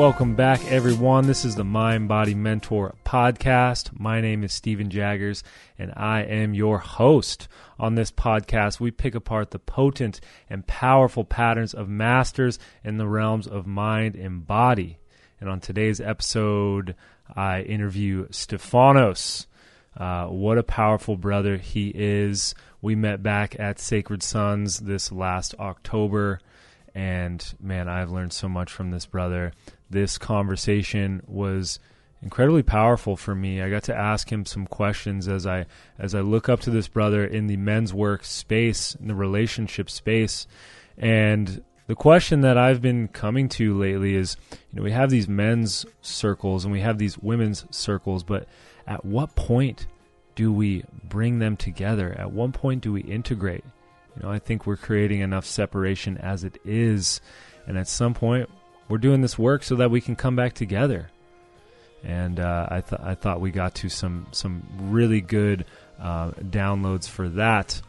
Welcome back, everyone. This is the Mind Body Mentor podcast. My name is Steven Jaggers, and I am your host. On this podcast, we pick apart the potent and powerful patterns of masters in the realms of mind and body. And on today's episode, I interview Stefanos. Uh, what a powerful brother he is. We met back at Sacred Sons this last October, and man, I've learned so much from this brother this conversation was incredibly powerful for me. I got to ask him some questions as I as I look up to this brother in the men's work space, in the relationship space. And the question that I've been coming to lately is, you know, we have these men's circles and we have these women's circles, but at what point do we bring them together? At what point do we integrate? You know, I think we're creating enough separation as it is. And at some point, we're doing this work so that we can come back together. And uh, I thought I thought we got to some some really good uh, downloads for that.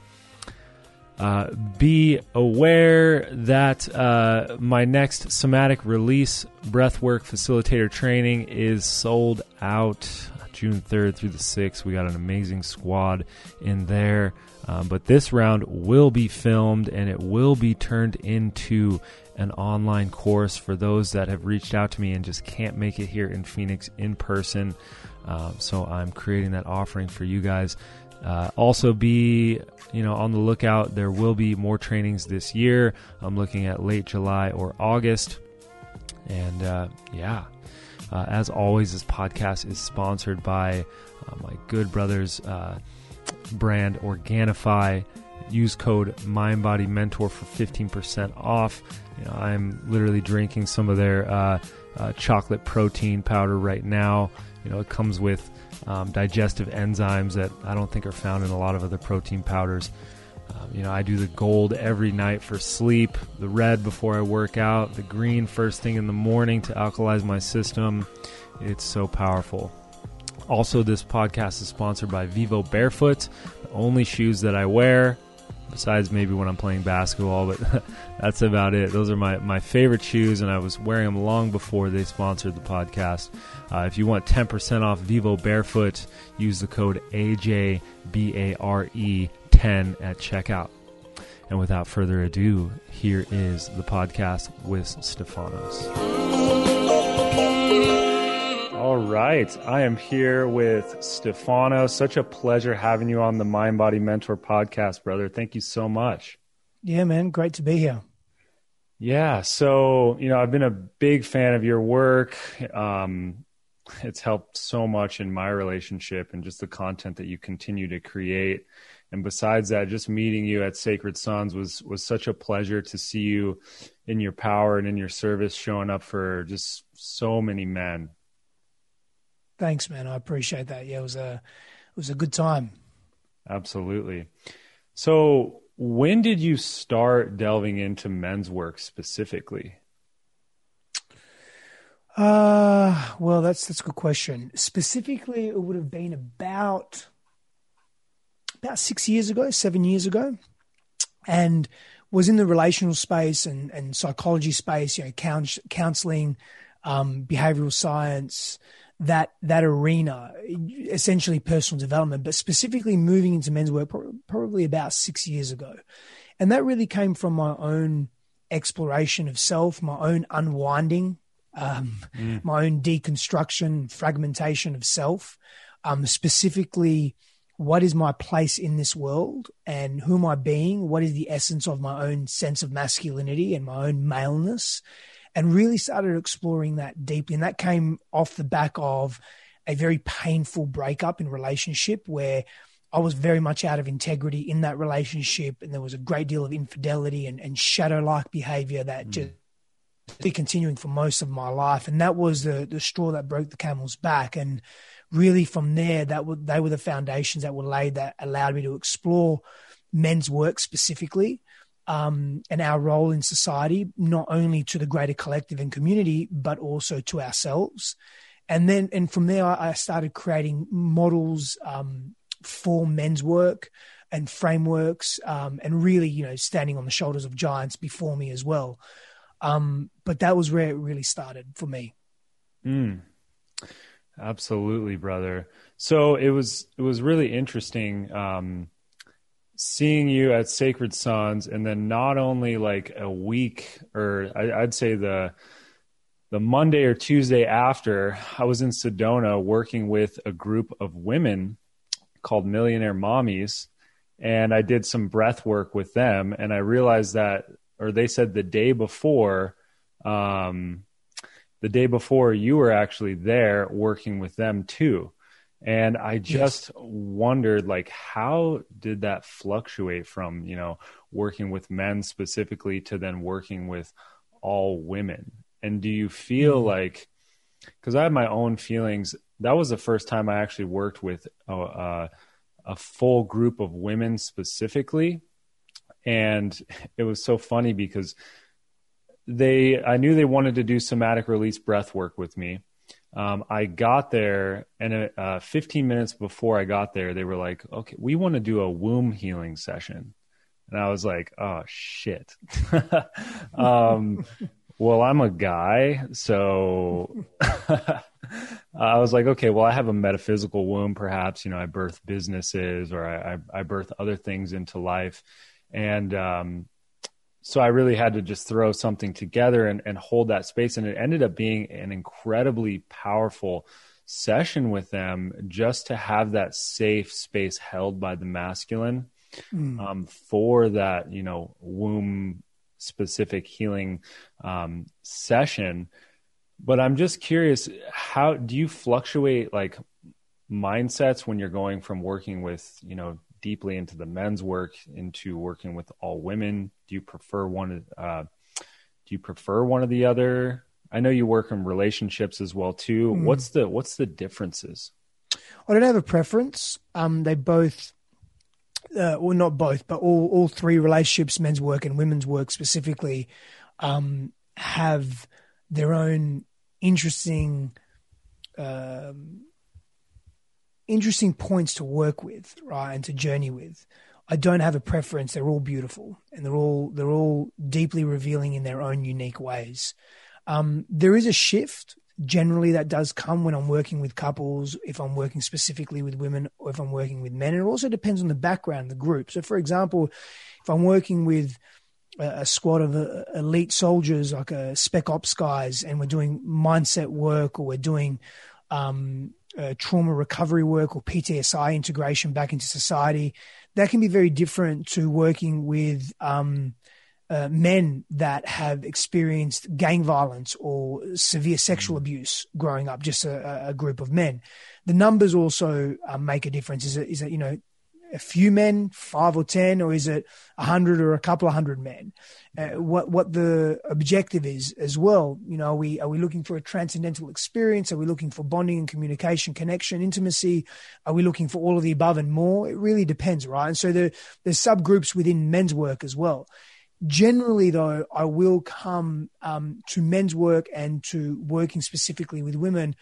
Uh, be aware that uh, my next somatic release breathwork facilitator training is sold out June 3rd through the 6th. We got an amazing squad in there. Um, but this round will be filmed and it will be turned into an online course for those that have reached out to me and just can't make it here in Phoenix in person. Um, so I'm creating that offering for you guys. Uh, also, be you know on the lookout. There will be more trainings this year. I'm looking at late July or August, and uh, yeah. Uh, as always, this podcast is sponsored by uh, my good brothers uh, brand Organifi. Use code MindBodyMentor for 15% off. You know, I'm literally drinking some of their uh, uh, chocolate protein powder right now. You know, it comes with um, digestive enzymes that I don't think are found in a lot of other protein powders. Um, you know, I do the gold every night for sleep, the red before I work out, the green first thing in the morning to alkalize my system. It's so powerful. Also, this podcast is sponsored by Vivo Barefoot, the only shoes that I wear besides maybe when I'm playing basketball, but that's about it. Those are my, my favorite shoes, and I was wearing them long before they sponsored the podcast. Uh, if you want 10% off Vivo Barefoot, use the code AJBARE10 at checkout. And without further ado, here is the podcast with Stefanos. All right. I am here with Stefano. Such a pleasure having you on the Mind Body Mentor podcast, brother. Thank you so much. Yeah, man. Great to be here. Yeah. So, you know, I've been a big fan of your work. Um, it's helped so much in my relationship and just the content that you continue to create. And besides that, just meeting you at Sacred Sons was was such a pleasure to see you in your power and in your service showing up for just so many men Thanks, man. I appreciate that. Yeah, it was a it was a good time. Absolutely. So, when did you start delving into men's work specifically? Uh, well, that's that's a good question. Specifically, it would have been about about six years ago, seven years ago, and was in the relational space and and psychology space. You know, counseling, um, behavioral science, that that arena, essentially personal development, but specifically moving into men's work probably about six years ago, and that really came from my own exploration of self, my own unwinding, um, mm. my own deconstruction, fragmentation of self, um, specifically. What is my place in this world and who am I being? What is the essence of my own sense of masculinity and my own maleness? and really started exploring that deeply. And that came off the back of a very painful breakup in relationship where I was very much out of integrity in that relationship. And there was a great deal of infidelity and, and shadow like behavior that mm. just be continuing for most of my life. And that was the, the straw that broke the camel's back. And really from there, that were, they were the foundations that were laid that allowed me to explore men's work specifically um, and our role in society, not only to the greater collective and community, but also to ourselves. And then, and from there, I started creating models um, for men's work and frameworks, um, and really, you know, standing on the shoulders of giants before me as well. Um, but that was where it really started for me. Mm. Absolutely, brother. So it was it was really interesting um, seeing you at Sacred Sons, and then not only like a week, or I, I'd say the the Monday or Tuesday after, I was in Sedona working with a group of women called Millionaire Mommies, and I did some breath work with them, and I realized that, or they said the day before. Um, the day before you were actually there working with them too and i just yes. wondered like how did that fluctuate from you know working with men specifically to then working with all women and do you feel mm-hmm. like because i have my own feelings that was the first time i actually worked with a, a, a full group of women specifically and it was so funny because they I knew they wanted to do somatic release breath work with me. Um, I got there, and uh, 15 minutes before I got there, they were like, "Okay, we want to do a womb healing session," and I was like, "Oh shit." um, well, I'm a guy, so I was like, okay, well, I have a metaphysical womb. Perhaps you know, I birth businesses or I, I, I birth other things into life, and um, so I really had to just throw something together and, and hold that space. And it ended up being an incredibly powerful session with them just to have that safe space held by the masculine mm. um, for that, you know, womb specific healing um, session. But I'm just curious, how do you fluctuate like mindsets when you're going from working with, you know, deeply into the men's work into working with all women. Do you prefer one uh, do you prefer one or the other? I know you work in relationships as well too. Mm. what's the what's the differences? I don't have a preference. Um they both uh, well not both but all all three relationships men's work and women's work specifically um have their own interesting um interesting points to work with, right, and to journey with. I don't have a preference. They're all beautiful, and they're all they're all deeply revealing in their own unique ways. Um, there is a shift generally that does come when I'm working with couples, if I'm working specifically with women, or if I'm working with men. And it also depends on the background, the group. So, for example, if I'm working with a, squad of uh, elite soldiers, like a spec ops guys, and we're doing mindset work, or we're doing um, uh, trauma recovery work or PTSI integration back into society, that can be very different to working with um, uh, men that have experienced gang violence or severe sexual mm. abuse growing up, just a, a group of men. The numbers also um, make a difference. Is it, you know, a few men, five or ten, or is it a hundred or a couple of hundred men? Uh, what what the objective is as well? You know, are we are we looking for a transcendental experience? Are we looking for bonding and communication, connection, intimacy? Are we looking for all of the above and more? It really depends, right? And so there there's subgroups within men's work as well. Generally, though, I will come um, to men's work and to working specifically with women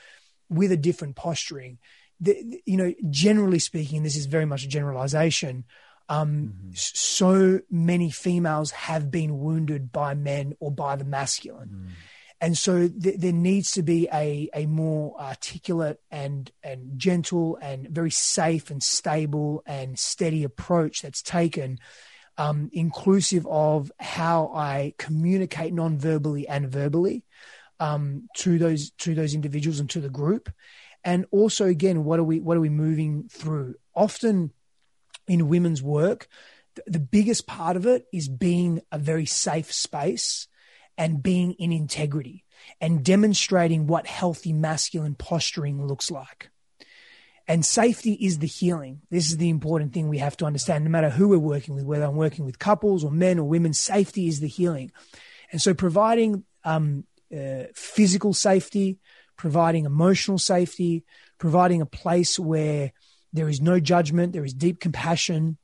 with a different posturing the, you know, generally speaking, and this is very much a generalization. Um, mm-hmm. So many females have been wounded by men or by the masculine. Mm. And so th- there needs to be a, a more articulate and, and gentle and very safe and stable and steady approach that's taken, um, inclusive of how I communicate non-verbally and verbally um, to those to those individuals and to the group and also again what are we what are we moving through often in women's work the biggest part of it is being a very safe space and being in integrity and demonstrating what healthy masculine posturing looks like and safety is the healing. This is the important thing we have to understand. No matter who we're working with, whether I'm working with couples or men or women, safety is the healing. And so providing um, uh, physical safety, providing emotional safety, providing a place where there is no judgment, there is deep compassion,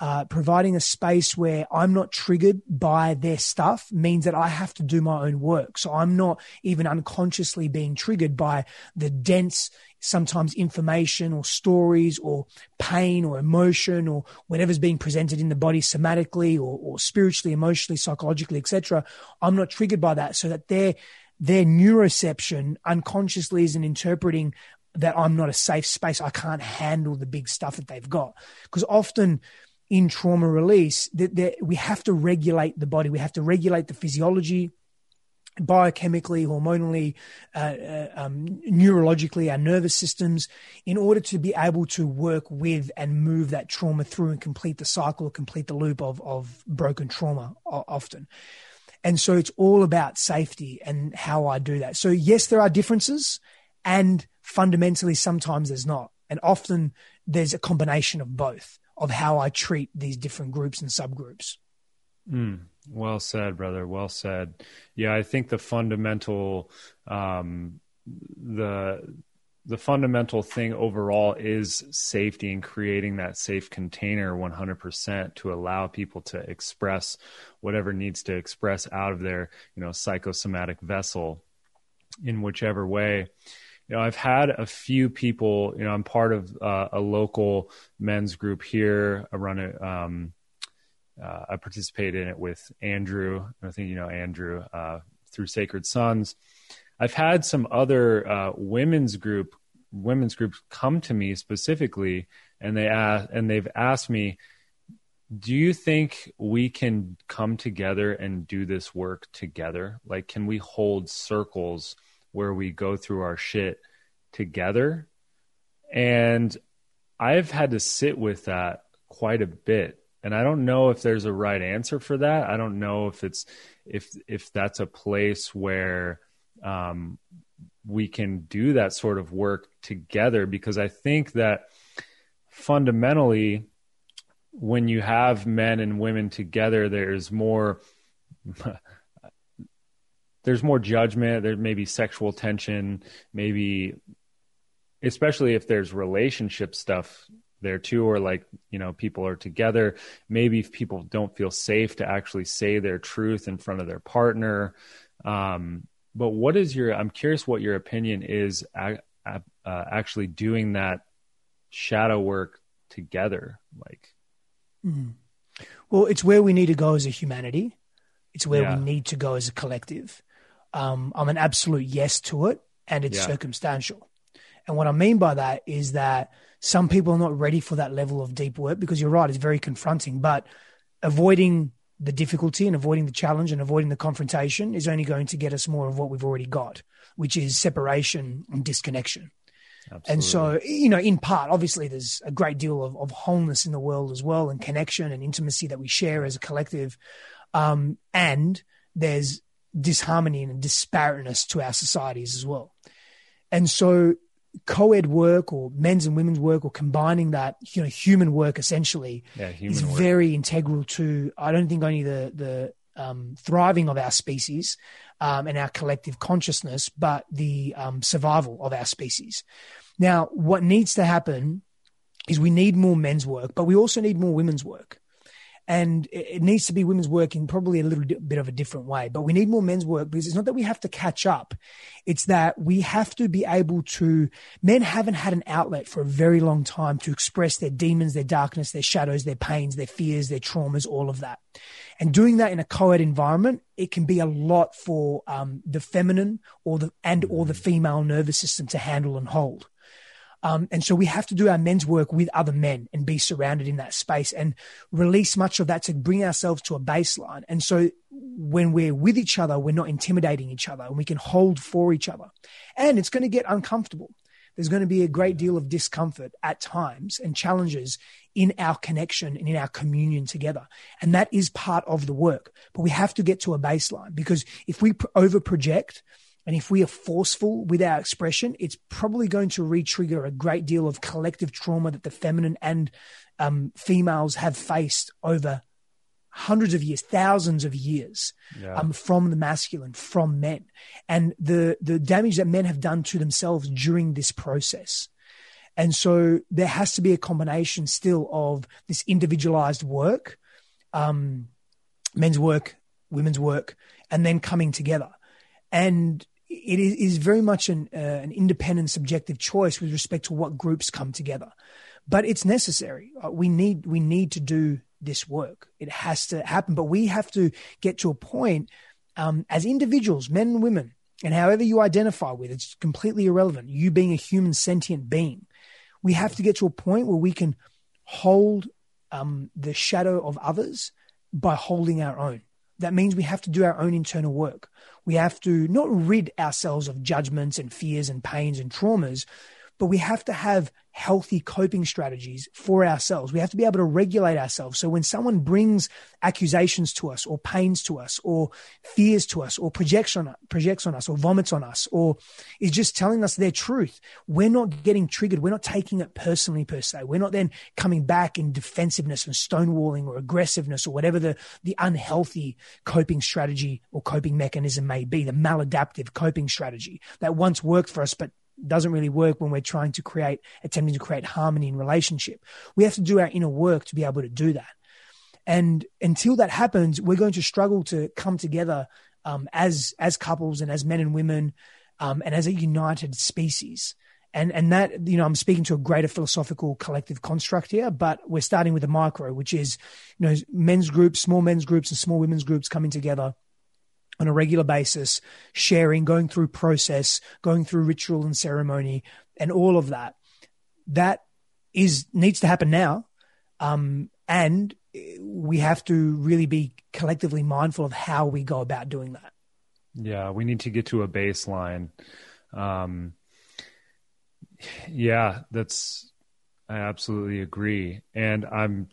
uh, providing a space where I'm not triggered by their stuff means that I have to do my own work. So I'm not even unconsciously being triggered by the dense, sometimes information or stories or pain or emotion or whatever's being presented in the body somatically or, or spiritually, emotionally, psychologically, etc. I'm not triggered by that so that they're their neuroception unconsciously isn't interpreting that I'm not a safe space. I can't handle the big stuff that they've got. Because often in trauma release, that we have to regulate the body. We have to regulate the physiology, biochemically, hormonally, uh, uh, um, neurologically, our nervous systems, in order to be able to work with and move that trauma through and complete the cycle, or complete the loop of, of broken trauma often. And so it's all about safety and how I do that. So yes, there are differences and fundamentally sometimes there's not. And often there's a combination of both of how I treat these different groups and subgroups. Mm, well said, brother. Well said. Yeah, I think the fundamental, um, the the fundamental thing overall is safety and creating that safe container 100% to allow people to express whatever needs to express out of their you know psychosomatic vessel in whichever way you know i've had a few people you know i'm part of uh, a local men's group here i run it um, uh, I participated in it with Andrew. I think you know Andrew uh, through Sacred Sons. I've had some other uh, women's group women's groups come to me specifically, and they ask and they've asked me, "Do you think we can come together and do this work together? Like, can we hold circles where we go through our shit together?" And I've had to sit with that quite a bit and I don't know if there's a right answer for that. I don't know if it's if if that's a place where um, we can do that sort of work together because I think that fundamentally when you have men and women together there's more there's more judgment there may be sexual tension maybe especially if there's relationship stuff there too or like you know people are together maybe if people don't feel safe to actually say their truth in front of their partner um, but what is your i'm curious what your opinion is uh, actually doing that shadow work together like mm-hmm. well it's where we need to go as a humanity it's where yeah. we need to go as a collective um, i'm an absolute yes to it and it's yeah. circumstantial and what i mean by that is that some people are not ready for that level of deep work because you're right, it's very confronting. But avoiding the difficulty and avoiding the challenge and avoiding the confrontation is only going to get us more of what we've already got, which is separation and disconnection. Absolutely. And so, you know, in part, obviously, there's a great deal of, of wholeness in the world as well, and connection and intimacy that we share as a collective. Um, and there's disharmony and disparateness to our societies as well. And so, co-ed work or men's and women's work or combining that you know human work essentially yeah, is work. very integral to i don't think only the the um, thriving of our species um, and our collective consciousness but the um, survival of our species now what needs to happen is we need more men's work but we also need more women's work and it needs to be women's work in probably a little bit of a different way. But we need more men's work because it's not that we have to catch up. It's that we have to be able to, men haven't had an outlet for a very long time to express their demons, their darkness, their shadows, their pains, their fears, their traumas, all of that. And doing that in a co-ed environment, it can be a lot for um, the feminine or the, and or the female nervous system to handle and hold. Um, and so we have to do our men's work with other men and be surrounded in that space and release much of that to bring ourselves to a baseline. And so when we're with each other, we're not intimidating each other and we can hold for each other. And it's going to get uncomfortable. There's going to be a great deal of discomfort at times and challenges in our connection and in our communion together. And that is part of the work. But we have to get to a baseline because if we over project, and if we are forceful with our expression, it's probably going to re-trigger a great deal of collective trauma that the feminine and um, females have faced over hundreds of years, thousands of years yeah. um, from the masculine, from men, and the the damage that men have done to themselves during this process. And so there has to be a combination still of this individualized work, um, men's work, women's work, and then coming together. And it is very much an, uh, an independent, subjective choice with respect to what groups come together. But it's necessary. Uh, we need we need to do this work. It has to happen. But we have to get to a point um, as individuals, men and women, and however you identify with, it's completely irrelevant. You being a human sentient being, we have to get to a point where we can hold um, the shadow of others by holding our own. That means we have to do our own internal work. We have to not rid ourselves of judgments and fears and pains and traumas, but we have to have healthy coping strategies for ourselves. We have to be able to regulate ourselves. So when someone brings accusations to us or pains to us or fears to us or projects on, projects on us or vomits on us or is just telling us their truth, we're not getting triggered. We're not taking it personally per se. We're not then coming back in defensiveness and stonewalling or aggressiveness or whatever the, the unhealthy coping strategy or coping mechanism may be, the maladaptive coping strategy that once worked for us, but doesn't really work when we're trying to create, attempting to create harmony in relationship. We have to do our inner work to be able to do that. And until that happens, we're going to struggle to come together um, as as couples and as men and women, um, and as a united species. And and that you know, I'm speaking to a greater philosophical collective construct here, but we're starting with a micro, which is you know men's groups, small men's groups, and small women's groups coming together on a regular basis, sharing, going through process, going through ritual and ceremony, and all of that. That is needs to happen now, um, and we have to really be collectively mindful of how we go about doing that. Yeah, we need to get to a baseline. Um, yeah, that's I absolutely agree, and I'm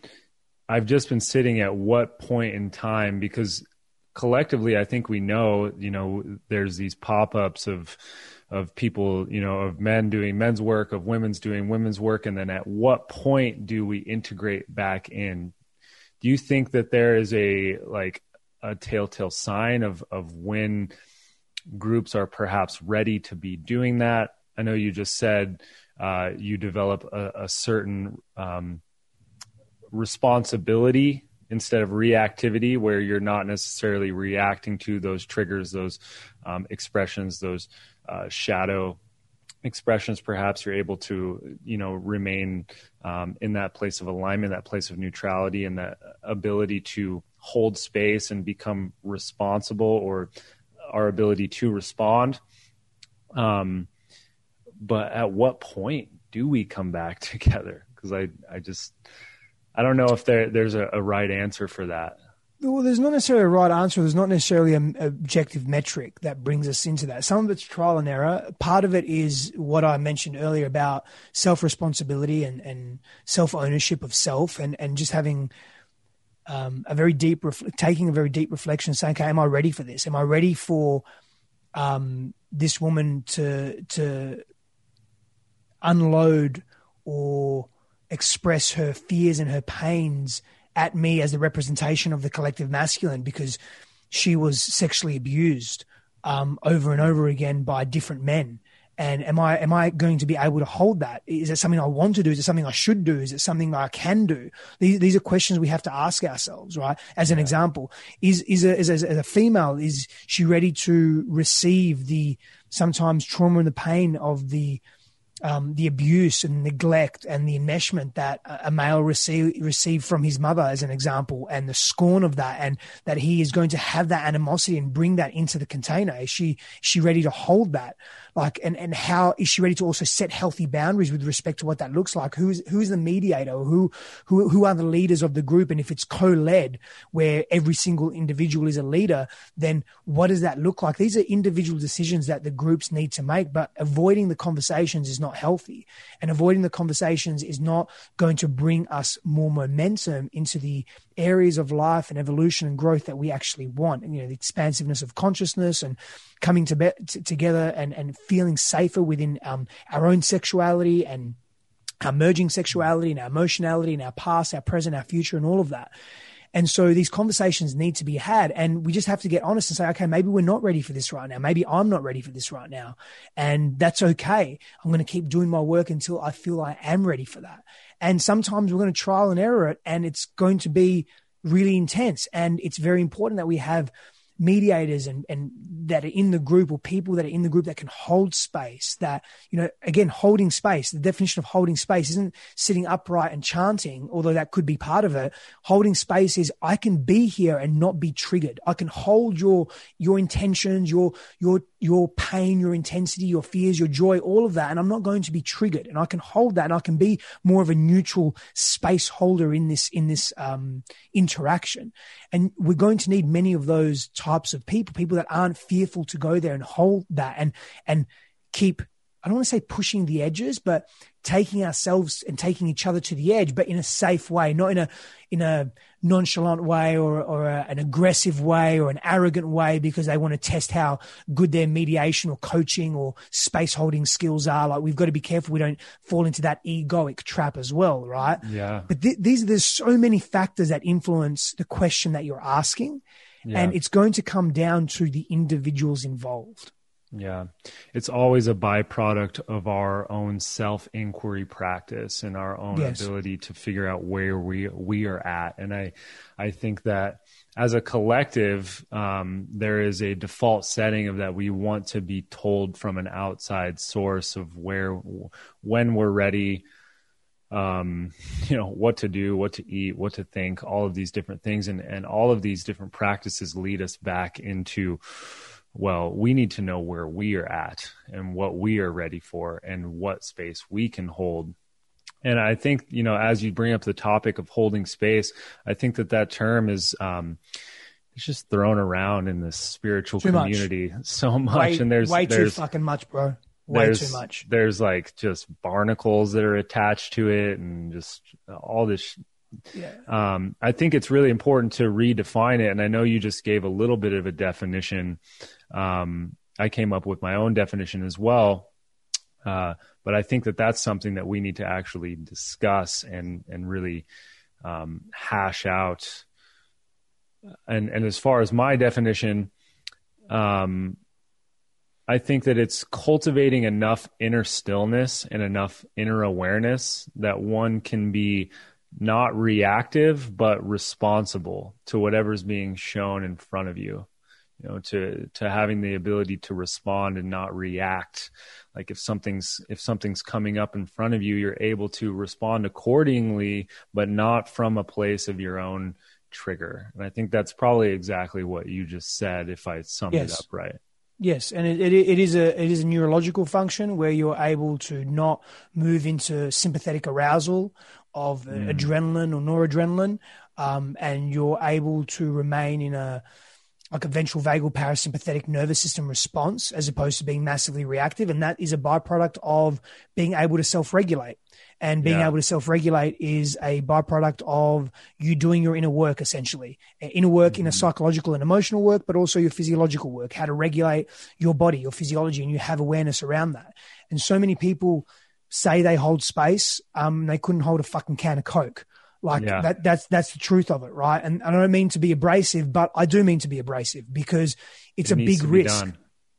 I've just been sitting at what point in time because collectively, I think we know, you know, there's these pop ups of, of people, you know, of men doing men's work, of women's doing women's work. And then at what point do we integrate back in? Do you think that there is a, like, a telltale sign of, of when groups are perhaps ready to be doing that? I know you just said uh, you develop a, a certain um, responsibility instead of reactivity where you're not necessarily reacting to those triggers those um, expressions those uh, shadow expressions perhaps you're able to you know remain um, in that place of alignment that place of neutrality and that ability to hold space and become responsible or our ability to respond. Um, but at what point do we come back together? Because i i just I don't know if there there's a, a right answer for that. Well, there's not necessarily a right answer. There's not necessarily an objective metric that brings us into that. Some of it's trial and error. Part of it is what I mentioned earlier about self responsibility and, and self ownership of self and, and just having um, a very deep, ref- taking a very deep reflection, saying, okay, am I ready for this? Am I ready for um, this woman to, to unload or express her fears and her pains at me as the representation of the collective masculine because she was sexually abused um, over and over again by different men. And am I am I going to be able to hold that? Is it something I want to do? Is it something I should do? Is it something I can do? These, these are questions we have to ask ourselves, right? As an yeah. example, is is a, as a female is she ready to receive the sometimes trauma and the pain of the um, the abuse and neglect and the enmeshment that a male receive, received from his mother, as an example, and the scorn of that, and that he is going to have that animosity and bring that into the container. Is she is she ready to hold that? Like and and how is she ready to also set healthy boundaries with respect to what that looks like? Who's who's the mediator? Who who who are the leaders of the group? And if it's co-led where every single individual is a leader then what does that look like? These are individual decisions that the groups need to make but avoiding the conversations is not healthy. And avoiding the conversations is not going to bring us more momentum into the areas of life and evolution and growth that we actually want and you know the expansiveness of consciousness and coming to be- t- together and, and feeling safer within um, our own sexuality and our merging sexuality and our emotionality and our past, our present, our future, and all of that. And so these conversations need to be had. And we just have to get honest and say, okay, maybe we're not ready for this right now. Maybe I'm not ready for this right now. And that's okay. I'm going to keep doing my work until I feel I am ready for that. And sometimes we're going to trial and error it and it's going to be really intense. And it's very important that we have mediators and, and that are in the group or people that are in the group that can hold space that, you know, again, holding space, the definition of holding space isn't sitting upright and chanting, although that could be part of it. Holding space is I can be here and not be triggered. I can hold your, your intentions, your, your your pain, your intensity, your fears, your joy, all of that. And I'm not going to be triggered and I can hold that and I can be more of a neutral space holder in this, in this, um, interaction. And we're going to need many of those types of people, people that aren't fearful to go there and hold that and, and keep I don't want to say pushing the edges, but taking ourselves and taking each other to the edge, but in a safe way, not in a in a nonchalant way or or a, an aggressive way or an arrogant way because they want to test how good their mediation or coaching or space holding skills are. Like we've got to be careful we don't fall into that egoic trap as well, right? Yeah. But th- these there's so many factors that influence the question that you're asking, yeah. and it's going to come down to the individuals involved. Yeah. It's always a byproduct of our own self inquiry practice and our own yes. ability to figure out where we we are at. And I I think that as a collective, um, there is a default setting of that we want to be told from an outside source of where when we're ready, um, you know, what to do, what to eat, what to think, all of these different things. And and all of these different practices lead us back into well, we need to know where we are at and what we are ready for and what space we can hold. And I think, you know, as you bring up the topic of holding space, I think that that term is, um, it's just thrown around in the spiritual too community much. so much. Way, and there's way there's, too fucking much, bro. Way there's, too much. There's like just barnacles that are attached to it and just all this yeah. Um, I think it's really important to redefine it. And I know you just gave a little bit of a definition. Um, I came up with my own definition as well. Uh, but I think that that's something that we need to actually discuss and, and really um, hash out. And, and as far as my definition, um, I think that it's cultivating enough inner stillness and enough inner awareness that one can be not reactive but responsible to whatever's being shown in front of you. You know to to having the ability to respond and not react. Like if something's if something's coming up in front of you you're able to respond accordingly but not from a place of your own trigger. And i think that's probably exactly what you just said if i summed yes. it up right Yes, and it, it, it is a it is a neurological function where you're able to not move into sympathetic arousal of mm. adrenaline or noradrenaline, um, and you're able to remain in a like a ventral vagal parasympathetic nervous system response as opposed to being massively reactive. And that is a byproduct of being able to self regulate. And being yeah. able to self regulate is a byproduct of you doing your inner work, essentially. Inner work, mm-hmm. inner psychological and emotional work, but also your physiological work, how to regulate your body, your physiology, and you have awareness around that. And so many people say they hold space, um, they couldn't hold a fucking can of Coke. Like yeah. that, that's, that's the truth of it. Right. And I don't mean to be abrasive, but I do mean to be abrasive because it's it a big risk.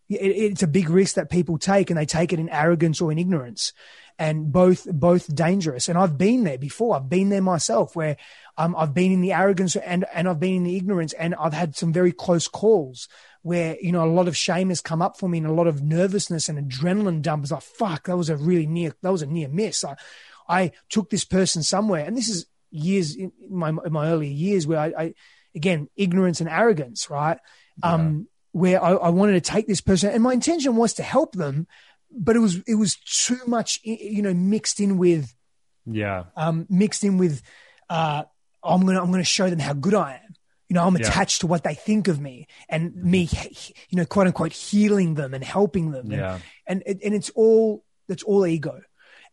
It, it's a big risk that people take and they take it in arrogance or in ignorance and both, both dangerous. And I've been there before. I've been there myself where, um, I've been in the arrogance and, and I've been in the ignorance and I've had some very close calls where, you know, a lot of shame has come up for me and a lot of nervousness and adrenaline dump. It's like, fuck, that was a really near, that was a near miss. I, I took this person somewhere and this is years in my in my earlier years where I, I again ignorance and arrogance, right? Yeah. Um, where I, I wanted to take this person, and my intention was to help them, but it was it was too much, you know, mixed in with, yeah, um, mixed in with, uh, I'm gonna I'm gonna show them how good I am. You know, I'm yeah. attached to what they think of me, and me, you know, quote unquote, healing them and helping them. Yeah, and and, and it's all that's all ego.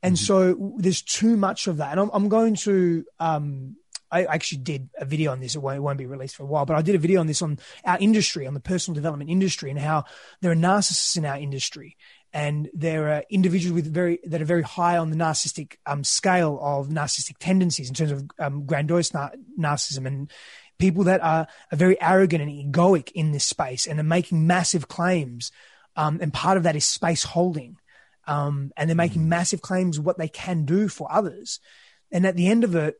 And mm-hmm. so there's too much of that. And I'm, I'm going to, um, I actually did a video on this. It won't, it won't, be released for a while, but I did a video on this on our industry, on the personal development industry, and how there are narcissists in our industry, and there are individuals with very that are very high on the narcissistic um, scale of narcissistic tendencies in terms of um, grandiose nar- narcissism, and people that are, are very arrogant and egoic in this space and are making massive claims. Um, and part of that is space holding. Um, and they're making mm. massive claims of what they can do for others. And at the end of it,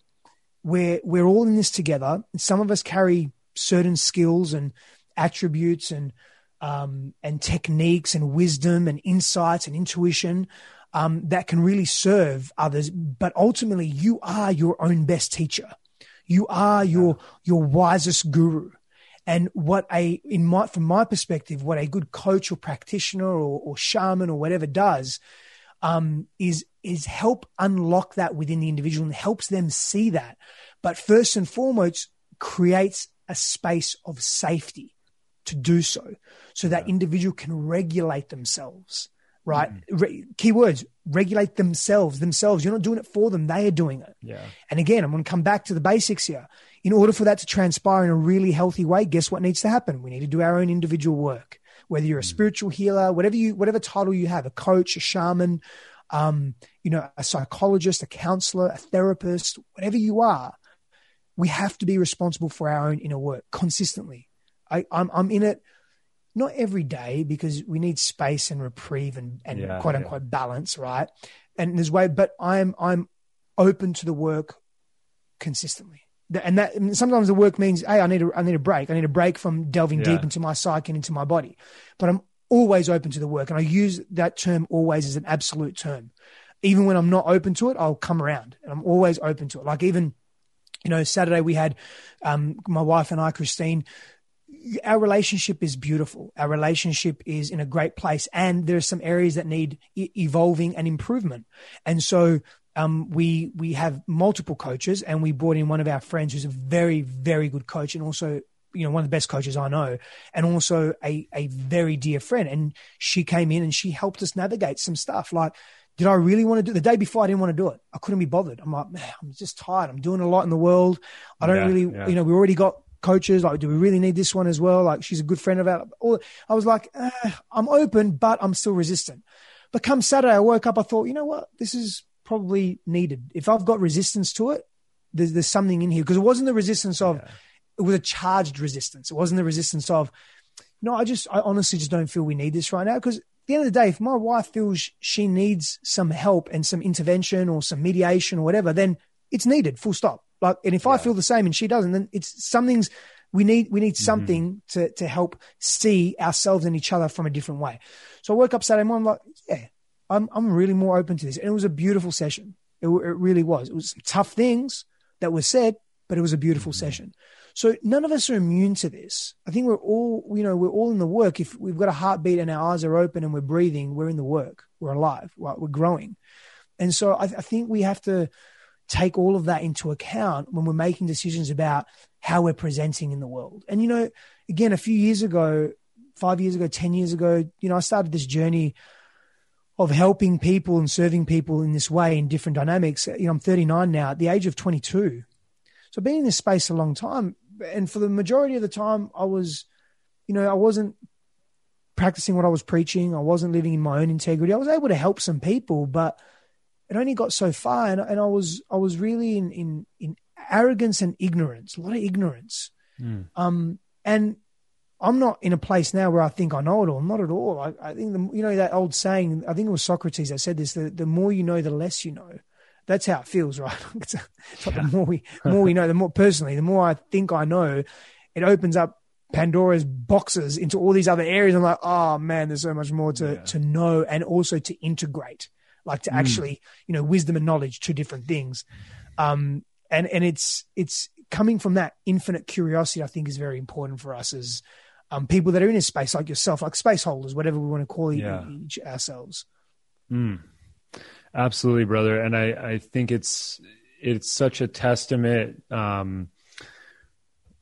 we're, we're all in this together. Some of us carry certain skills and attributes and, um, and techniques and wisdom and insights and intuition um, that can really serve others. But ultimately, you are your own best teacher. You are your, your wisest guru. And what a, in my, from my perspective, what a good coach or practitioner or, or shaman or whatever does, um, is, is help unlock that within the individual and helps them see that. But first and foremost, creates a space of safety to do so, so that yeah. individual can regulate themselves right? Mm-hmm. Re- keywords regulate themselves, themselves. You're not doing it for them; they are doing it. Yeah. And again, I'm going to come back to the basics here. In order for that to transpire in a really healthy way, guess what needs to happen? We need to do our own individual work. Whether you're a mm-hmm. spiritual healer, whatever you, whatever title you have, a coach, a shaman, um, you know, a psychologist, a counselor, a therapist, whatever you are, we have to be responsible for our own inner work consistently. I, I'm, I'm in it not every day because we need space and reprieve and, and yeah, quote unquote yeah. balance, right? And there's way, but I'm I'm open to the work consistently. And that and sometimes the work means, hey, I need a I need a break. I need a break from delving yeah. deep into my psyche and into my body. But I'm always open to the work, and I use that term always as an absolute term. Even when I'm not open to it, I'll come around, and I'm always open to it. Like even, you know, Saturday we had um, my wife and I, Christine our relationship is beautiful. Our relationship is in a great place, and there are some areas that need e- evolving and improvement. And so, um, we we have multiple coaches, and we brought in one of our friends who's a very very good coach, and also you know one of the best coaches I know, and also a a very dear friend. And she came in and she helped us navigate some stuff like. Did I really want to do the day before? I didn't want to do it. I couldn't be bothered. I'm like, man, I'm just tired. I'm doing a lot in the world. I don't yeah, really, yeah. you know, we already got coaches like do we really need this one as well? Like she's a good friend of ours i was like eh, i'm open but i'm still resistant. But come saturday i woke up i thought you know what? This is probably needed. If i've got resistance to it there's, there's something in here. Because it wasn't the resistance of yeah. it was a charged resistance. It wasn't the resistance of no i just i honestly just don't feel we need this right now. Because at the end of the day if my wife feels she needs some help and some intervention or some mediation or whatever then it's needed full stop like, and if yeah. I feel the same and she doesn't, then it's something's we need we need mm-hmm. something mm-hmm. to to help see ourselves and each other from a different way. So I woke up Saturday morning like, yeah, I'm I'm really more open to this, and it was a beautiful session. It, it really was. It was tough things that were said, but it was a beautiful mm-hmm. session. So none of us are immune to this. I think we're all, you know, we're all in the work. If we've got a heartbeat and our eyes are open and we're breathing, we're in the work. We're alive. Right? We're growing. And so I, I think we have to take all of that into account when we're making decisions about how we're presenting in the world. And, you know, again, a few years ago, five years ago, 10 years ago, you know, I started this journey of helping people and serving people in this way in different dynamics. You know, I'm 39 now at the age of 22. So I've been in this space a long time. And for the majority of the time, I was, you know, I wasn't practicing what I was preaching. I wasn't living in my own integrity. I was able to help some people, but it only got so far, and, and I was I was really in in in arrogance and ignorance, a lot of ignorance. Mm. Um, and I'm not in a place now where I think I know it all. Not at all. I, I think the, you know that old saying. I think it was Socrates that said this: the, the more you know, the less you know. That's how it feels, right? it's, it's like yeah. the more we more we know, the more personally, the more I think I know, it opens up Pandora's boxes into all these other areas. I'm like, oh man, there's so much more to yeah. to know and also to integrate like to mm. actually, you know, wisdom and knowledge, two different things. Um, and, and it's, it's coming from that infinite curiosity, I think is very important for us as, um, people that are in a space like yourself, like space holders, whatever we want to call yeah. each ourselves. Mm. Absolutely, brother. And I, I think it's, it's such a testament, um,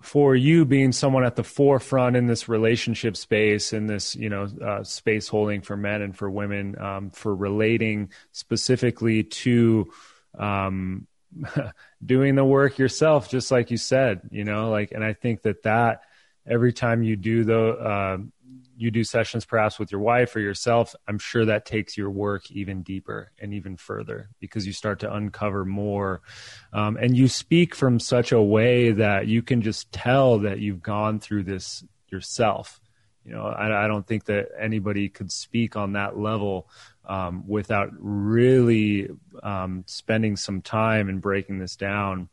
for you being someone at the forefront in this relationship space in this you know uh, space holding for men and for women um, for relating specifically to um, doing the work yourself just like you said you know like and i think that that every time you do the uh, you do sessions perhaps with your wife or yourself, I'm sure that takes your work even deeper and even further because you start to uncover more. Um, and you speak from such a way that you can just tell that you've gone through this yourself. You know, I, I don't think that anybody could speak on that level um, without really um, spending some time and breaking this down.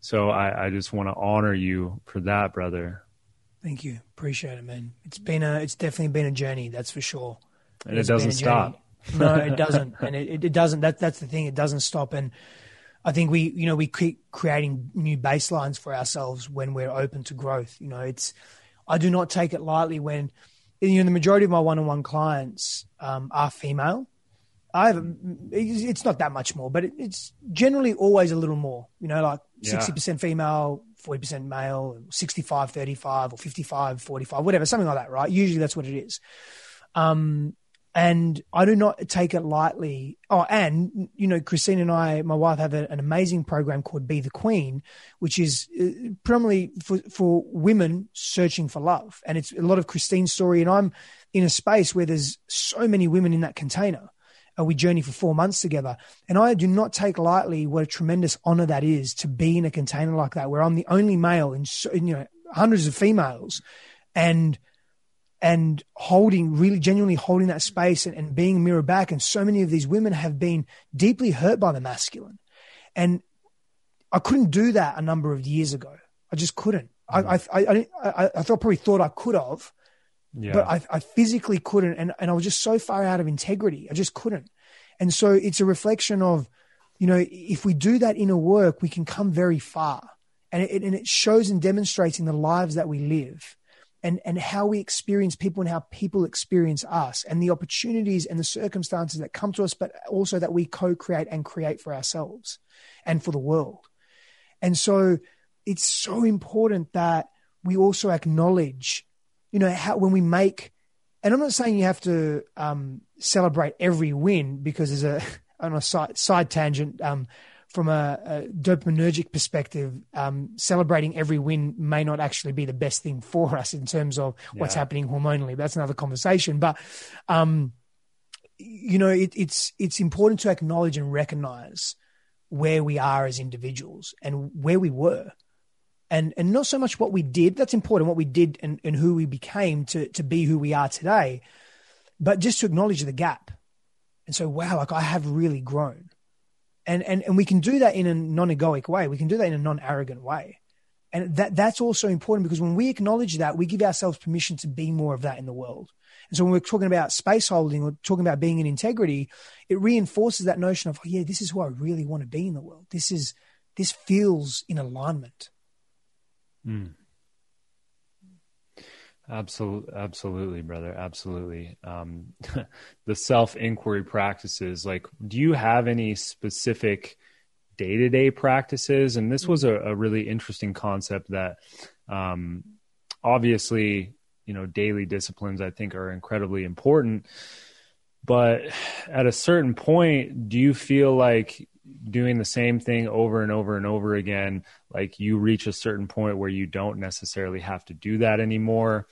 So I, I just want to honor you for that, brother. Thank you. Appreciate it, man. It's been a, it's definitely been a journey. That's for sure. And it, it doesn't stop. no, it doesn't. And it, it doesn't, that, that's the thing. It doesn't stop. And, I think we, you know, we keep creating new baselines for ourselves when we're open to growth. You know, it's, I do not take it lightly when, you know, the majority of my one-on-one clients um, are female. I have, it's not that much more, but it's generally always a little more, you know, like 60% female, 40% male, 65, 35 or 55, 45, whatever, something like that, right? Usually that's what it is. Um, and I do not take it lightly. Oh, and you know, Christine and I, my wife, have a, an amazing program called "Be the Queen," which is uh, primarily for, for women searching for love, and it's a lot of Christine's story. And I'm in a space where there's so many women in that container. Uh, we journey for four months together, and I do not take lightly what a tremendous honor that is to be in a container like that, where I'm the only male in, you know hundreds of females, and and holding really genuinely holding that space and, and being mirror back. And so many of these women have been deeply hurt by the masculine. And i couldn't do that a number of years ago. I just couldn't. I, I, I, I, thought probably thought i could have yeah. but I, I physically couldn't and, and i was just so far out of integrity i just couldn't and so it's a reflection of you know if we do that inner work we can come very far and it, and it shows and demonstrates in the lives that we live and, and how we experience people and how people experience us and the opportunities and the circumstances that come to us, but also that we co create and create for ourselves and for the world. And so it's so important that we also acknowledge, you know, how when we make, and I'm not saying you have to um, celebrate every win because there's a, on a side, side tangent, um, from a, a dopaminergic perspective, um, celebrating every win may not actually be the best thing for us in terms of what's happening hormonally. That's another conversation. But, um, you know, it, it's it's important to acknowledge and recognize where we are as individuals and where we were. And, and not so much what we did, that's important, what we did and, and who we became to, to be who we are today, but just to acknowledge the gap. And so, wow, like I have really grown and and and we can do that in a non-egoic way. We can do that in a non-arrogant way, and that that's also important because when we acknowledge that, we give ourselves permission to be more of that in the world. And so when we're talking about space holding or talking about being in integrity, it reinforces that notion of, oh, yeah, this is who I really want to be in the world. This is this feels in alignment. Mm. Absolutely, absolutely, brother. Absolutely. Um, the self inquiry practices, like, do you have any specific day to day practices? And this was a, a really interesting concept that, um, obviously, you know, daily disciplines I think are incredibly important. But at a certain point, do you feel like doing the same thing over and over and over again, like you reach a certain point where you don't necessarily have to do that anymore.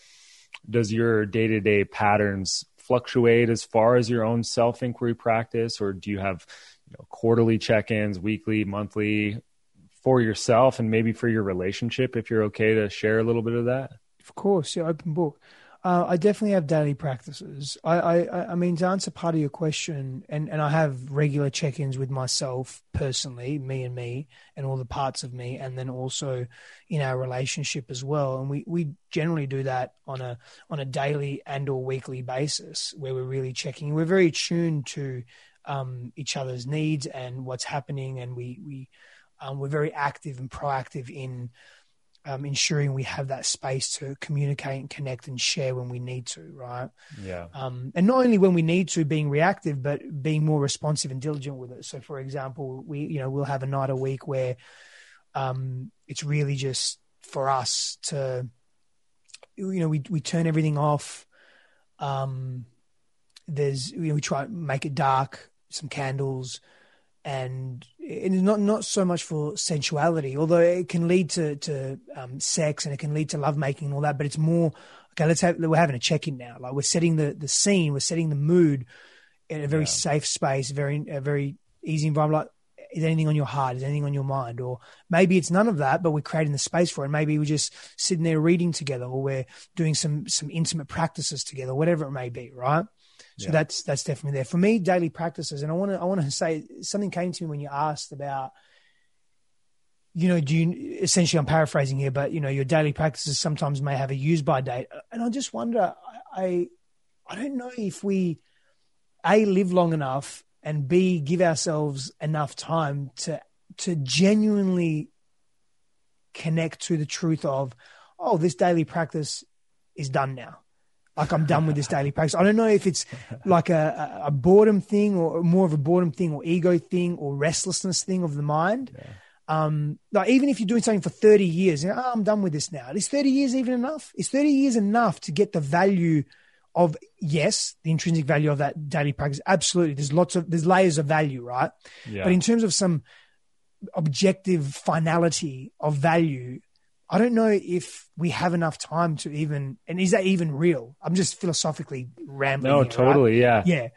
Does your day to day patterns fluctuate as far as your own self inquiry practice, or do you have you know, quarterly check ins, weekly, monthly for yourself and maybe for your relationship? If you're okay to share a little bit of that. Of course, yeah, open book. Uh, I definitely have daily practices. I, I, I mean, to answer part of your question, and, and I have regular check ins with myself personally, me and me, and all the parts of me, and then also in our relationship as well. And we, we generally do that on a on a daily and or weekly basis, where we're really checking. We're very tuned to um, each other's needs and what's happening, and we we um, we're very active and proactive in um, ensuring we have that space to communicate and connect and share when we need to, right? Yeah. Um, and not only when we need to, being reactive, but being more responsive and diligent with it. So, for example, we, you know, we'll have a night a week where um, it's really just for us to, you know, we we turn everything off. Um, there's, you know, we try make it dark, some candles and it's not not so much for sensuality, although it can lead to to um, sex and it can lead to lovemaking and all that. But it's more okay. Let's have we're having a check in now. Like we're setting the the scene, we're setting the mood in a very yeah. safe space, very a very easy environment. Like, is anything on your heart? Is anything on your mind? Or maybe it's none of that, but we're creating the space for it. Maybe we're just sitting there reading together, or we're doing some some intimate practices together, whatever it may be, right? So yeah. that's that's definitely there for me. Daily practices, and I want to I want to say something came to me when you asked about, you know, do you essentially I'm paraphrasing here, but you know, your daily practices sometimes may have a use by date, and I just wonder, I I don't know if we a live long enough and b give ourselves enough time to to genuinely connect to the truth of, oh, this daily practice is done now. Like I'm done with this daily practice. I don't know if it's like a, a boredom thing or more of a boredom thing or ego thing or restlessness thing of the mind. Yeah. Um, like even if you're doing something for 30 years, you know, oh, I'm done with this now. Is 30 years even enough? Is 30 years enough to get the value of yes, the intrinsic value of that daily practice? Absolutely. There's lots of there's layers of value, right? Yeah. But in terms of some objective finality of value, I don't know if we have enough time to even, and is that even real? I'm just philosophically rambling. No, here, totally. Right? Yeah. Yeah.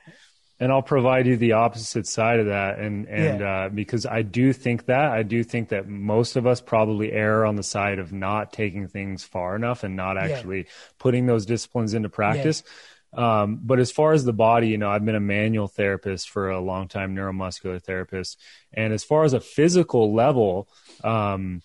And I'll provide you the opposite side of that. And, and, yeah. uh, because I do think that, I do think that most of us probably err on the side of not taking things far enough and not actually yeah. putting those disciplines into practice. Yeah. Um, but as far as the body, you know, I've been a manual therapist for a long time, neuromuscular therapist. And as far as a physical level, um,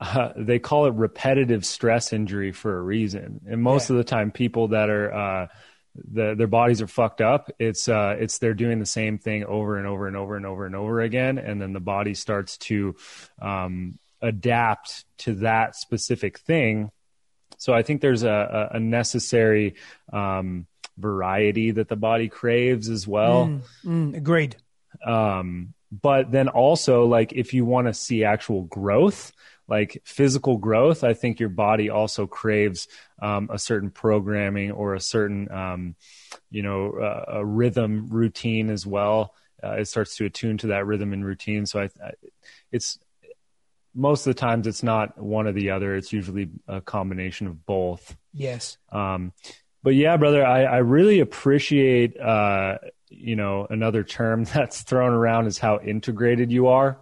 uh, they call it repetitive stress injury for a reason. And most yeah. of the time, people that are uh, the, their bodies are fucked up. It's uh, it's they're doing the same thing over and over and over and over and over again, and then the body starts to um, adapt to that specific thing. So I think there's a, a necessary um, variety that the body craves as well. Mm, mm, agreed. Um, but then also, like if you want to see actual growth, like physical growth, I think your body also craves um, a certain programming or a certain, um, you know, uh, a rhythm routine as well. Uh, it starts to attune to that rhythm and routine. So I, I, it's most of the times it's not one or the other. It's usually a combination of both. Yes. Um, but yeah, brother, I, I really appreciate, uh, you know, another term that's thrown around is how integrated you are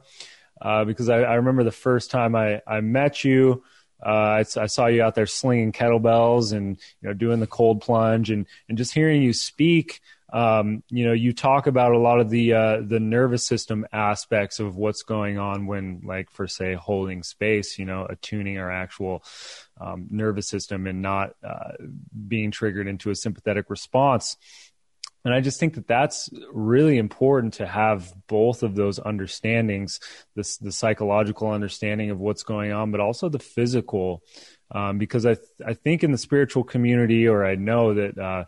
uh, because I, I, remember the first time I, I met you, uh, I, I, saw you out there slinging kettlebells and you know doing the cold plunge and and just hearing you speak. Um, you know, you talk about a lot of the uh, the nervous system aspects of what's going on when, like, for say, holding space. You know, attuning our actual um, nervous system and not uh, being triggered into a sympathetic response. And I just think that that's really important to have both of those understandings, this, the psychological understanding of what's going on, but also the physical. Um, because I, th- I think in the spiritual community, or I know that, uh,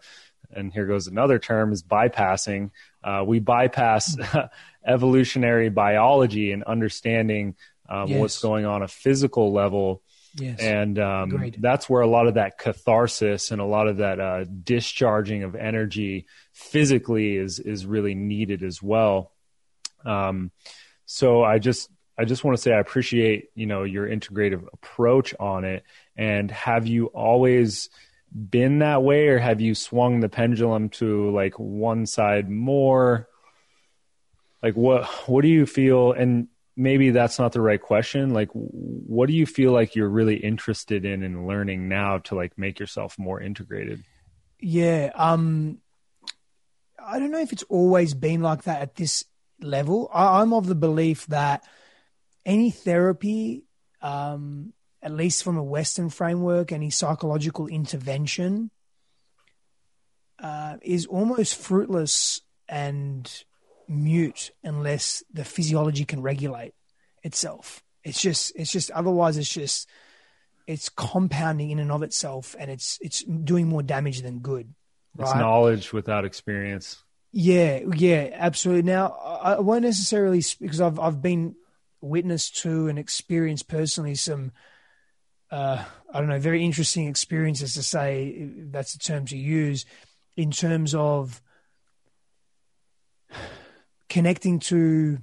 and here goes another term is bypassing. Uh, we bypass evolutionary biology and understanding um, yes. what's going on a physical level Yes. And um, that's where a lot of that catharsis and a lot of that uh, discharging of energy physically is is really needed as well. Um, so I just I just want to say I appreciate you know your integrative approach on it. And have you always been that way, or have you swung the pendulum to like one side more? Like what what do you feel? And maybe that's not the right question like what do you feel like you're really interested in and in learning now to like make yourself more integrated yeah um i don't know if it's always been like that at this level I, i'm of the belief that any therapy um at least from a western framework any psychological intervention uh, is almost fruitless and mute unless the physiology can regulate itself. It's just it's just otherwise it's just it's compounding in and of itself and it's it's doing more damage than good. Right? It's knowledge without experience. Yeah, yeah, absolutely. Now I won't necessarily because I've I've been witness to and experienced personally some uh, I don't know very interesting experiences to say that's the term to use in terms of connecting to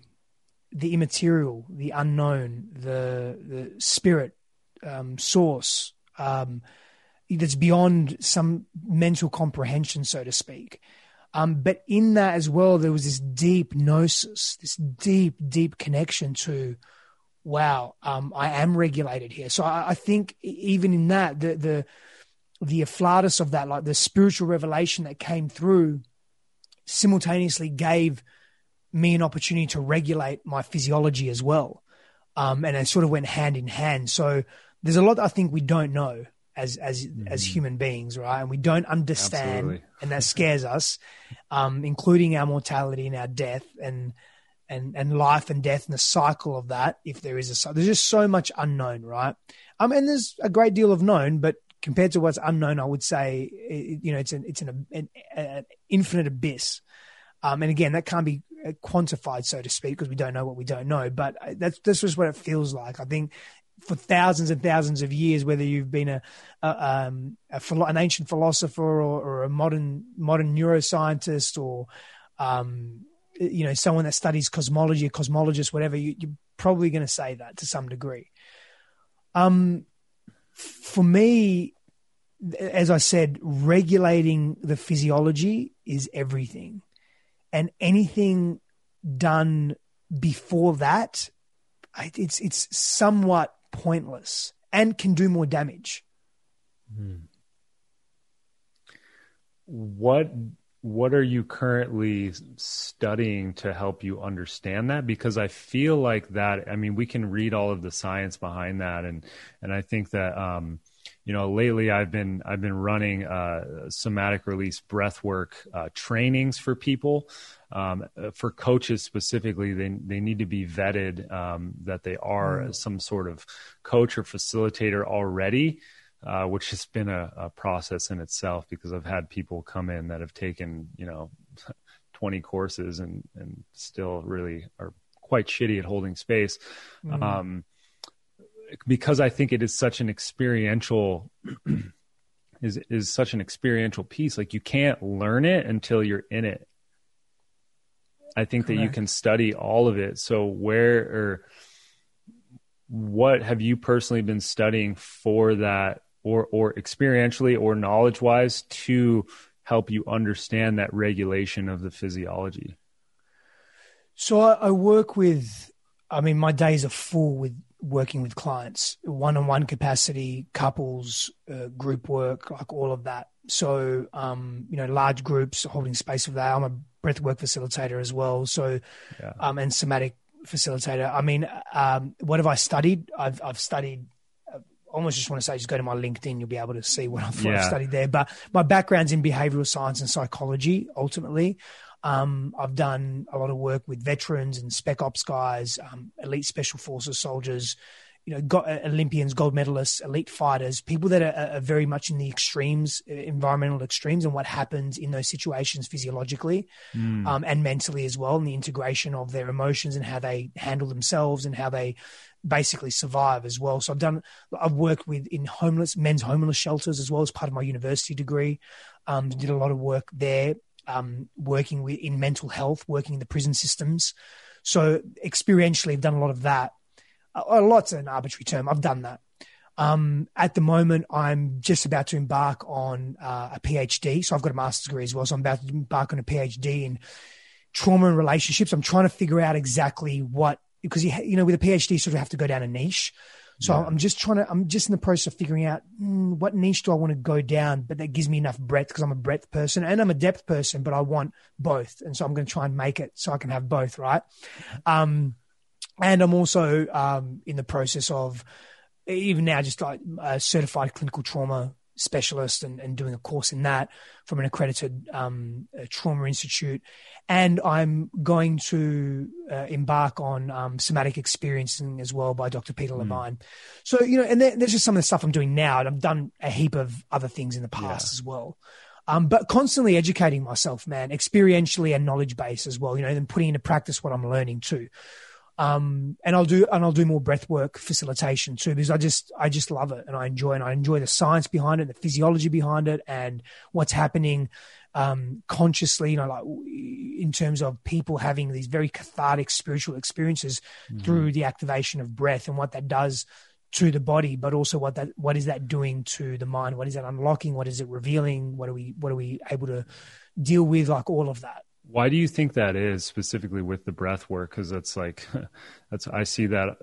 the immaterial, the unknown, the the spirit um, source um, that's beyond some mental comprehension, so to speak. Um, but in that as well, there was this deep gnosis, this deep, deep connection to, wow, um, I am regulated here. So I, I, think even in that, the the the afflatus of that, like the spiritual revelation that came through, simultaneously gave me an opportunity to regulate my physiology as well. Um, and it sort of went hand in hand. So there's a lot I think we don't know as as mm-hmm. as human beings, right? And we don't understand, Absolutely. and that scares us, um, including our mortality and our death, and and and life and death and the cycle of that. If there is a, there's just so much unknown, right? Um, and there's a great deal of known, but compared to what's unknown, I would say, you know, it's an it's an, an, an infinite abyss. Um, and again, that can't be quantified, so to speak, because we don't know what we don't know. But that's this just what it feels like. I think for thousands and thousands of years, whether you've been a, a, um, a an ancient philosopher or, or, a modern modern neuroscientist or um, you know someone that studies cosmology, a cosmologist, whatever, you, are probably going to say that to some degree. Um, for me, as I said, regulating the physiology is everything and anything done before that, it's it's somewhat pointless and can do more damage. Hmm. What what are you currently studying to help you understand that because i feel like that i mean we can read all of the science behind that and and i think that um you know lately i've been i've been running uh, somatic release breath work uh, trainings for people um, for coaches specifically they, they need to be vetted um, that they are mm. some sort of coach or facilitator already uh, which has been a, a, process in itself because i've had people come in that have taken you know 20 courses and and still really are quite shitty at holding space mm. um, because I think it is such an experiential is is such an experiential piece. Like you can't learn it until you're in it. I think Correct. that you can study all of it. So where or what have you personally been studying for that or or experientially or knowledge wise to help you understand that regulation of the physiology? So I, I work with I mean my days are full with working with clients, one on one capacity, couples, uh, group work, like all of that. So, um, you know, large groups holding space for that. I'm a breathwork facilitator as well. So, yeah. um, and somatic facilitator. I mean, um, what have I studied? I've, I've studied uh, almost just want to say just go to my LinkedIn, you'll be able to see what I've, yeah. studied there. But my background's in behavioral science and psychology, ultimately. Um, I've done a lot of work with veterans and spec ops guys, um, elite special forces soldiers, you know, got, uh, Olympians, gold medalists, elite fighters, people that are, are, very much in the extremes, uh, environmental extremes, and what happens in those situations physiologically mm. um, and mentally as well, and the integration of their emotions and how they handle themselves and how they basically survive as well. So I've done, I've worked with in homeless men's homeless shelters as well as part of my university degree. Um, did a lot of work there um, working with, in mental health, working in the prison systems. So experientially, I've done a lot of that. A lot's an arbitrary term. I've done that. Um, at the moment, I'm just about to embark on uh, a PhD. So I've got a master's degree as well. So I'm about to embark on a PhD in trauma and relationships. I'm trying to figure out exactly what because you you know with a PhD, you sort of have to go down a niche. So yeah. I'm just trying to, I'm just in the process of figuring out mm, what niche do I want to go down, but that gives me enough breadth because I'm a breadth person and I'm a depth person, but I want both. And so I'm going to try and make it so I can have both, right? Um, and I'm also um, in the process of even now just like a certified clinical trauma specialist and, and doing a course in that from an accredited um, trauma institute. And I'm going to uh, embark on um, somatic experiencing as well by Dr. Peter mm. Levine. So, you know, and there, there's just some of the stuff I'm doing now. And I've done a heap of other things in the past yeah. as well. Um, but constantly educating myself, man, experientially and knowledge base as well, you know, and putting into practice what I'm learning too. Um, and I'll do and I'll do more breath work facilitation too because I just I just love it and I enjoy and I enjoy the science behind it, the physiology behind it, and what's happening um, consciously. You know, like in terms of people having these very cathartic spiritual experiences mm-hmm. through the activation of breath and what that does to the body, but also what that what is that doing to the mind? What is that unlocking? What is it revealing? What are we what are we able to deal with? Like all of that. Why do you think that is specifically with the breath work? Because that's like that's I see that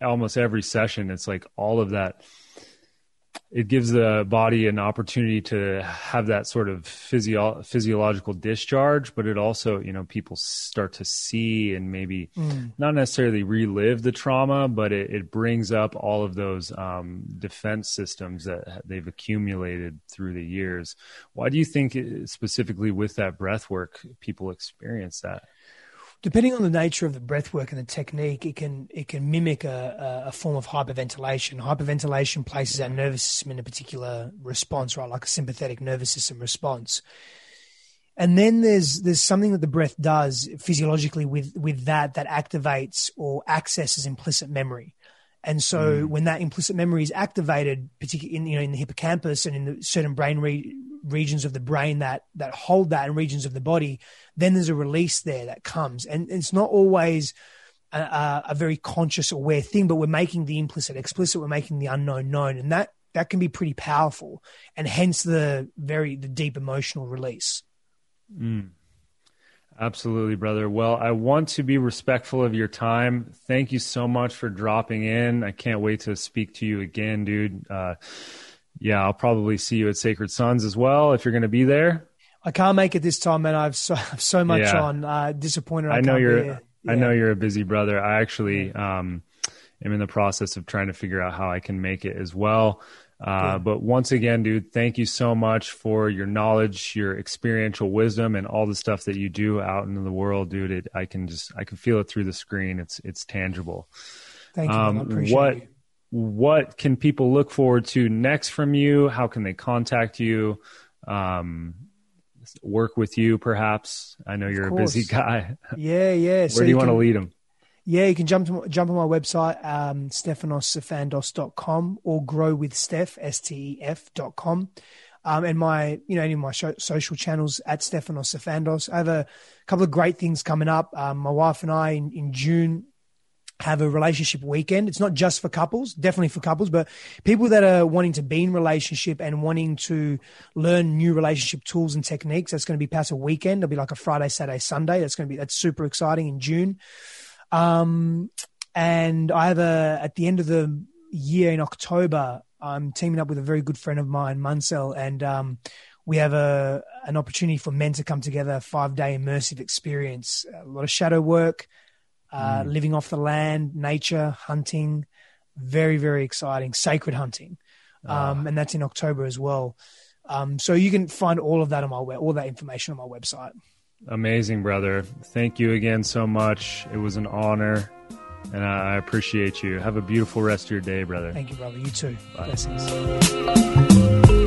almost every session. It's like all of that it gives the body an opportunity to have that sort of physio- physiological discharge but it also you know people start to see and maybe mm. not necessarily relive the trauma but it, it brings up all of those um, defense systems that they've accumulated through the years why do you think specifically with that breath work people experience that depending on the nature of the breath work and the technique, it can it can mimic a, a, form of hyperventilation. Hyperventilation places our nervous system in a particular response, right, like a sympathetic nervous system response. And then there's there's something that the breath does physiologically with with that that activates or accesses implicit memory. And so mm. when that implicit memory is activated, particularly in you know in the hippocampus and in the certain brain re- regions of the brain that that hold that and regions of the body, then there's a release there that comes, and it's not always a, a very conscious, aware thing, but we're making the implicit explicit, we're making the unknown known, and that that can be pretty powerful, and hence the very the deep emotional release. Mm. Absolutely, brother. Well, I want to be respectful of your time. Thank you so much for dropping in. I can't wait to speak to you again, dude. Uh, yeah, I'll probably see you at Sacred Sons as well if you're going to be there. I can't make it this time, man. I've so, I've so much yeah. on. Uh, disappointed. I, I know you're. Yeah. I know you're a busy brother. I actually um, am in the process of trying to figure out how I can make it as well. Uh, but once again, dude, thank you so much for your knowledge, your experiential wisdom, and all the stuff that you do out in the world, dude. It, I can just I can feel it through the screen. It's it's tangible. Thank you. Um, what you. what can people look forward to next from you? How can they contact you? Um, work with you, perhaps. I know you're a busy guy. Yeah, yeah. Where so do you, you want to lead them? Yeah, you can jump to, jump on my website, um, stefanossifandos.com or growwithsteph, S-T-E-F dot com. Um, and my, you know, any of my show, social channels at Stefanos Sifandos. I have a couple of great things coming up. Um, my wife and I in, in June have a relationship weekend. It's not just for couples, definitely for couples, but people that are wanting to be in relationship and wanting to learn new relationship tools and techniques. That's going to be past a weekend. It'll be like a Friday, Saturday, Sunday. That's going to be, that's super exciting in June. Um, and I have a, at the end of the year in October, I'm teaming up with a very good friend of mine, Munsell, and um, we have a an opportunity for men to come together, five day immersive experience, a lot of shadow work, uh, mm. living off the land, nature, hunting, very very exciting, sacred hunting, ah. um, and that's in October as well. Um, so you can find all of that on my web, all that information on my website. Amazing, brother. Thank you again so much. It was an honor, and I appreciate you. Have a beautiful rest of your day, brother. Thank you, brother. You too. Bye. Blessings.